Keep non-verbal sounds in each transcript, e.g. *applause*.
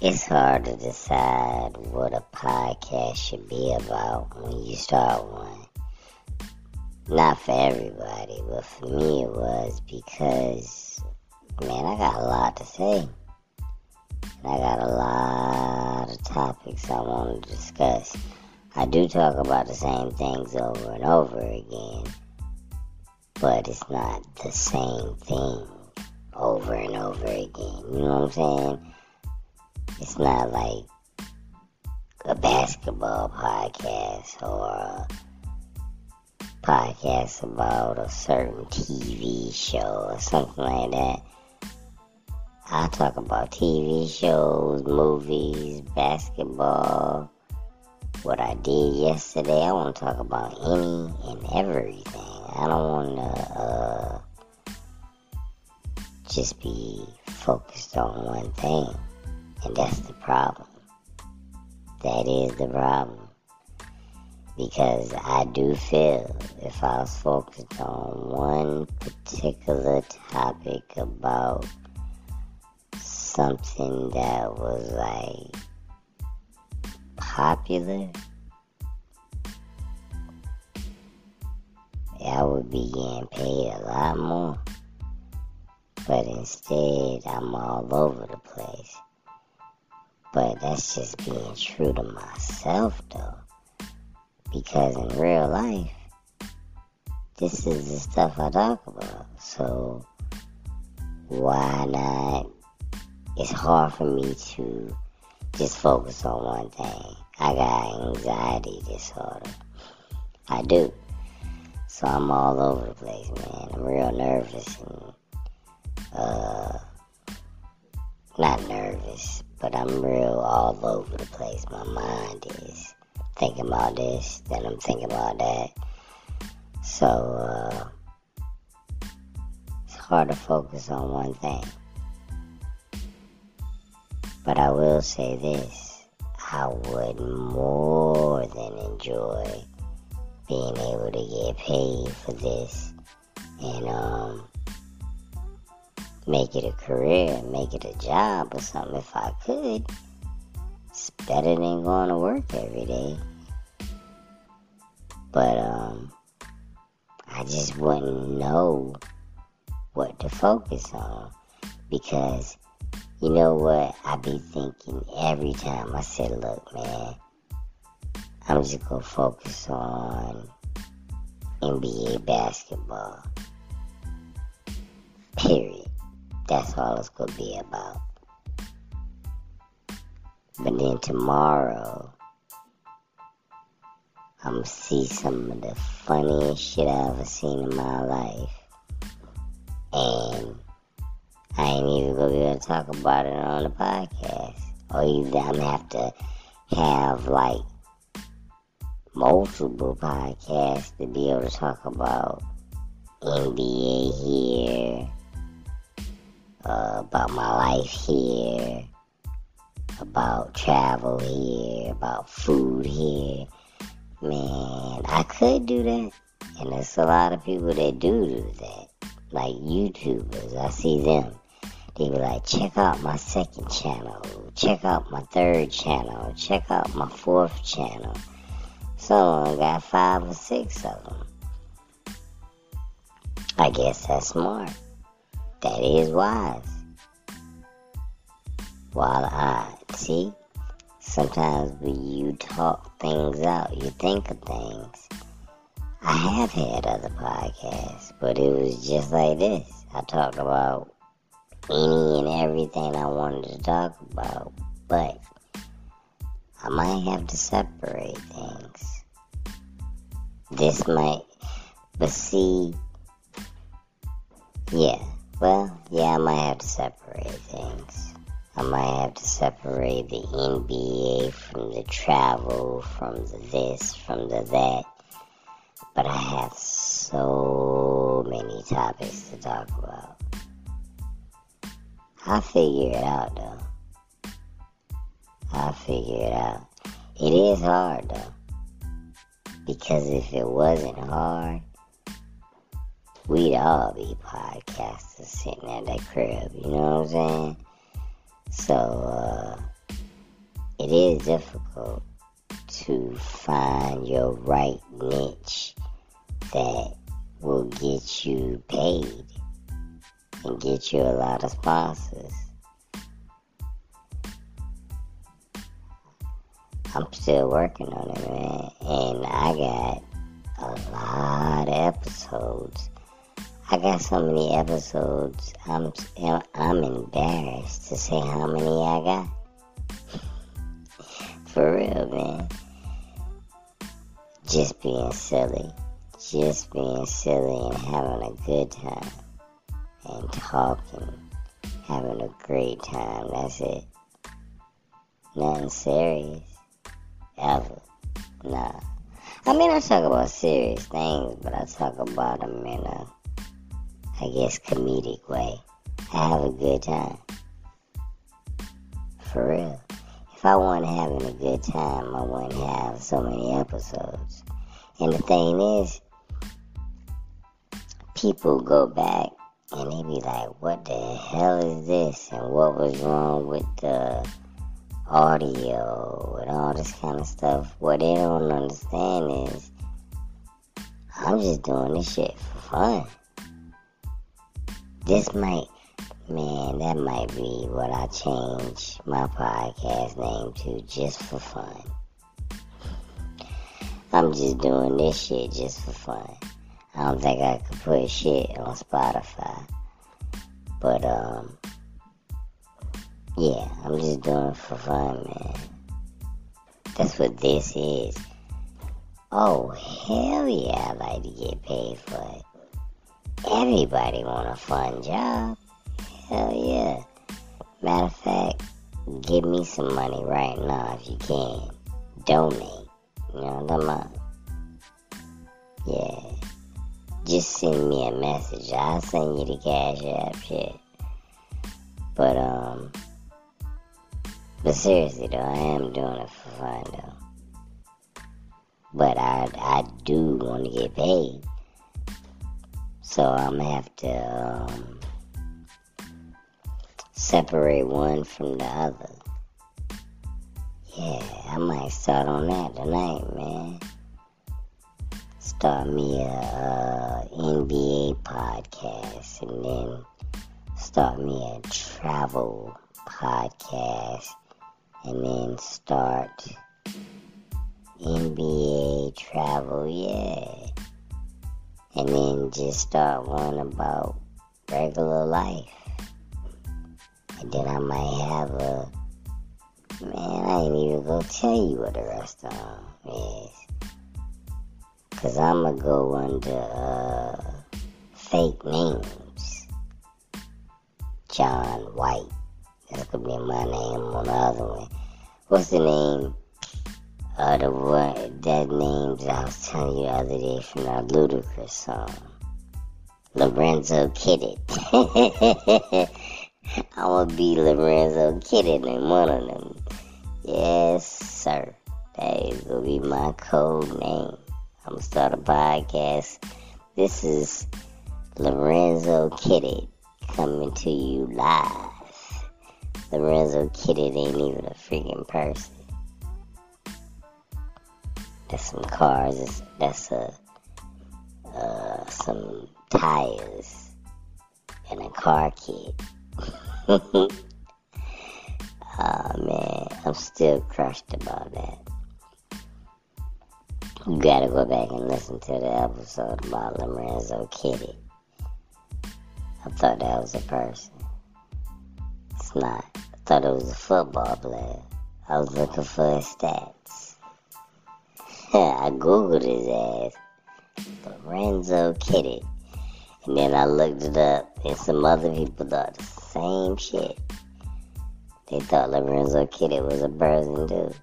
it's hard to decide what a podcast should be about when you start one. Not for everybody, but for me it was because, man, I got a lot to say. And I got a lot of topics I want to discuss. I do talk about the same things over and over again, but it's not the same thing over and over again. You know what I'm saying? It's not like a basketball podcast or a podcast about a certain TV show or something like that. I talk about TV shows, movies, basketball, what I did yesterday. I want to talk about any and everything. I don't want to uh, just be focused on one thing. And that's the problem. That is the problem. Because I do feel if I was focused on one particular topic about something that was like popular, I would be getting paid a lot more. But instead, I'm all over the place. But that's just being true to myself, though. Because in real life, this is the stuff I talk about. So, why not? It's hard for me to just focus on one thing. I got anxiety disorder. I do. So I'm all over the place, man. I'm real nervous and, uh, not nervous, but I'm real all over the place. My mind is thinking about this, then I'm thinking about that. So, uh, it's hard to focus on one thing. But I will say this I would more than enjoy being able to get paid for this and, um, make it a career, make it a job or something if I could. It's better than going to work every day. But um I just wouldn't know what to focus on because you know what I'd be thinking every time I said, look man, I'm just gonna focus on NBA basketball. Period. That's all it's gonna be about. But then tomorrow, I'm gonna see some of the funniest shit I've ever seen in my life. And I ain't even gonna be able to talk about it on the podcast. Or either I'm gonna have to have like multiple podcasts to be able to talk about NBA here, uh, about my life here, about travel here, about food here. Man, I could do that. And there's a lot of people that do do that. Like YouTubers, I see them. They be like, check out my second channel, check out my third channel, check out my fourth channel. Someone got five or six of them. I guess that's smart. That is wise. While I see, sometimes when you talk things out, you think of things. I have had other podcasts, but it was just like this. I talked about any and everything I wanted to talk about, but I might have to separate things. This might, but see, yeah, well, yeah, I might have to separate things. I might have to separate the NBA from the travel, from the this, from the that. But I have so many topics to talk about. I'll figure it out though. I'll figure it out. It is hard though. Because if it wasn't hard, we'd all be podcasters sitting at that crib, you know what I'm saying? So, uh, it is difficult to find your right niche that will get you paid and get you a lot of sponsors. I'm still working on it, man, and I got a lot of episodes. I got so many episodes. I'm I'm embarrassed to say how many I got. *laughs* For real, man. Just being silly, just being silly and having a good time, and talking, having a great time. That's it. Nothing serious ever. Nah. I mean, I talk about serious things, but I talk about them in a, I guess, comedic way. I have a good time. For real. If I wasn't having a good time, I wouldn't have so many episodes. And the thing is, people go back and they be like, what the hell is this? And what was wrong with the audio and all this kind of stuff. What they don't understand is I'm just doing this shit for fun. This might, man, that might be what I change my podcast name to just for fun. I'm just doing this shit just for fun. I don't think I could put shit on Spotify. But, um, yeah, I'm just doing it for fun, man. That's what this is. Oh, hell yeah, I like to get paid for it. Everybody want a fun job. Hell yeah. Matter of fact, give me some money right now if you can. Donate. You know what I'm about? Yeah. Just send me a message. I'll send you the cash app shit. But, um, but seriously though, I am doing it for fun though. But I I do want to get paid. So I'm gonna have to um, separate one from the other. Yeah, I might start on that tonight, man. Start me a, a NBA podcast and then start me a travel podcast and then start NBA travel, yeah. And then just start one about regular life. And then I might have a man, I ain't even gonna tell you what the rest of them is. Cause I'ma go under uh, fake names. John White. That's gonna be my name on the other one. What's the name? Uh, the one that name that I was telling you the other day from that Ludacris song. Lorenzo Kidded. I wanna *laughs* be Lorenzo Kidded in one of them. Yes, sir. That is gonna be my code name. I'm gonna start a podcast. This is Lorenzo Kidded coming to you live. Lorenzo Kidded ain't even a freaking person. That's some cars. That's a uh, some tires and a car kit. *laughs* oh man, I'm still crushed about that. You gotta go back and listen to the episode about Lorenzo Kidded. I thought that was a person. It's not. I thought it was a football player. I was looking for his stats. I googled his ass. Lorenzo Kidded. And then I looked it up, and some other people thought the same shit. They thought Lorenzo Kidded was a person, dude.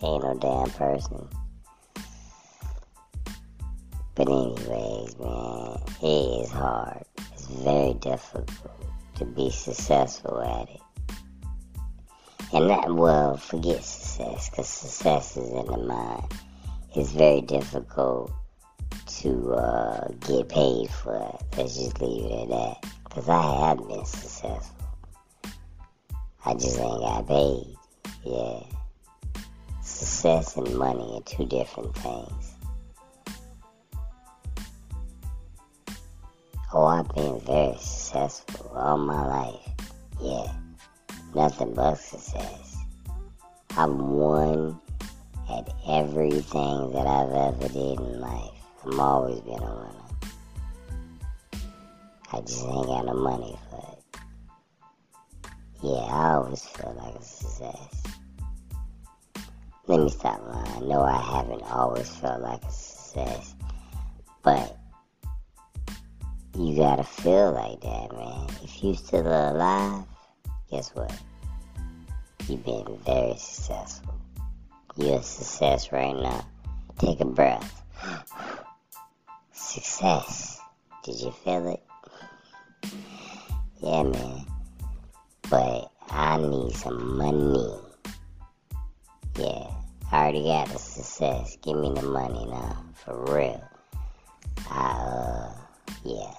They ain't no damn person. But anyways, man, it is hard. It's very difficult to be successful at it. And that, well, forget success, because success is in the mind. It's very difficult to uh, get paid for it. Let's just leave it at that. Because I have been successful. I just ain't got paid. Yeah. success and money are two different things. Oh, I've been very successful all my life. Yeah, nothing but success. I've won at everything that I've ever did in life. I'm always been a winner. I just ain't got no money for it. Yeah, I always feel like a success. Let me stop lying. No, I haven't always felt like a success. But you gotta feel like that, man. If you still alive, guess what? You've been very successful. You're success right now. Take a breath. Success. Did you feel it? Yeah, man. But I need some money. Yeah, I already got the success. Give me the money now, for real. I, uh, yeah.